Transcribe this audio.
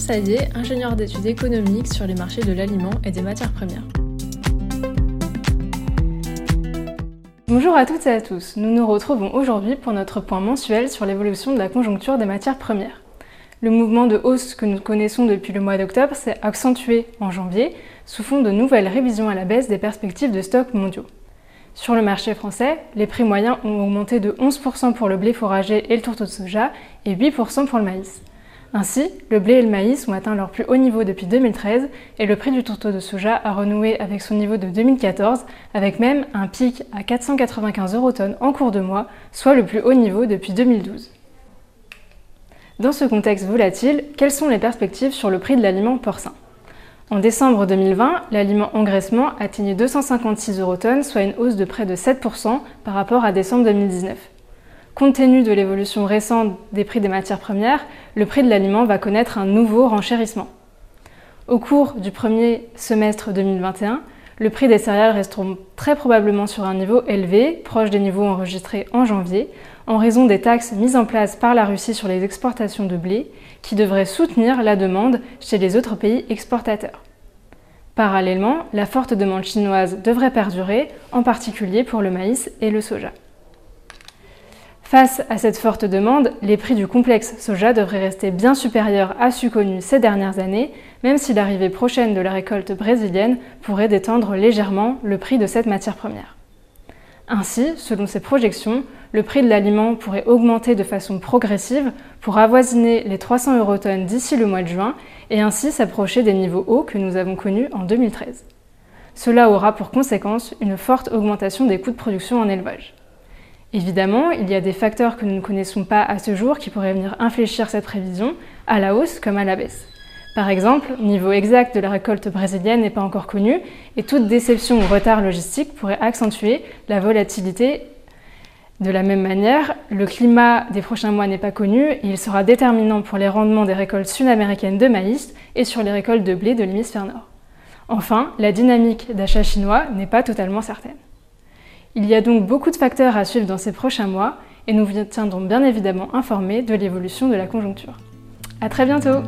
Saillé, ingénieur d'études économiques sur les marchés de l'aliment et des matières premières. Bonjour à toutes et à tous, nous nous retrouvons aujourd'hui pour notre point mensuel sur l'évolution de la conjoncture des matières premières. Le mouvement de hausse que nous connaissons depuis le mois d'octobre s'est accentué en janvier sous fond de nouvelles révisions à la baisse des perspectives de stocks mondiaux. Sur le marché français, les prix moyens ont augmenté de 11% pour le blé fourragé et le tourteau de soja et 8% pour le maïs. Ainsi, le blé et le maïs ont atteint leur plus haut niveau depuis 2013 et le prix du tourteau de soja a renoué avec son niveau de 2014, avec même un pic à 495 euros tonnes en cours de mois, soit le plus haut niveau depuis 2012. Dans ce contexte volatile, quelles sont les perspectives sur le prix de l'aliment porcin? En décembre 2020, l'aliment engraissement atteignait 256 euros tonnes, soit une hausse de près de 7% par rapport à décembre 2019. Compte tenu de l'évolution récente des prix des matières premières, le prix de l'aliment va connaître un nouveau renchérissement. Au cours du premier semestre 2021, le prix des céréales resteront très probablement sur un niveau élevé, proche des niveaux enregistrés en janvier, en raison des taxes mises en place par la Russie sur les exportations de blé, qui devraient soutenir la demande chez les autres pays exportateurs. Parallèlement, la forte demande chinoise devrait perdurer, en particulier pour le maïs et le soja. Face à cette forte demande, les prix du complexe soja devraient rester bien supérieurs à ceux connus ces dernières années, même si l'arrivée prochaine de la récolte brésilienne pourrait détendre légèrement le prix de cette matière première. Ainsi, selon ces projections, le prix de l'aliment pourrait augmenter de façon progressive pour avoisiner les 300 euros tonnes d'ici le mois de juin et ainsi s'approcher des niveaux hauts que nous avons connus en 2013. Cela aura pour conséquence une forte augmentation des coûts de production en élevage. Évidemment, il y a des facteurs que nous ne connaissons pas à ce jour qui pourraient venir infléchir cette prévision, à la hausse comme à la baisse. Par exemple, le niveau exact de la récolte brésilienne n'est pas encore connu et toute déception ou retard logistique pourrait accentuer la volatilité. De la même manière, le climat des prochains mois n'est pas connu et il sera déterminant pour les rendements des récoltes sud-américaines de maïs et sur les récoltes de blé de l'hémisphère nord. Enfin, la dynamique d'achat chinois n'est pas totalement certaine. Il y a donc beaucoup de facteurs à suivre dans ces prochains mois et nous vous tiendrons bien évidemment informés de l'évolution de la conjoncture. A très bientôt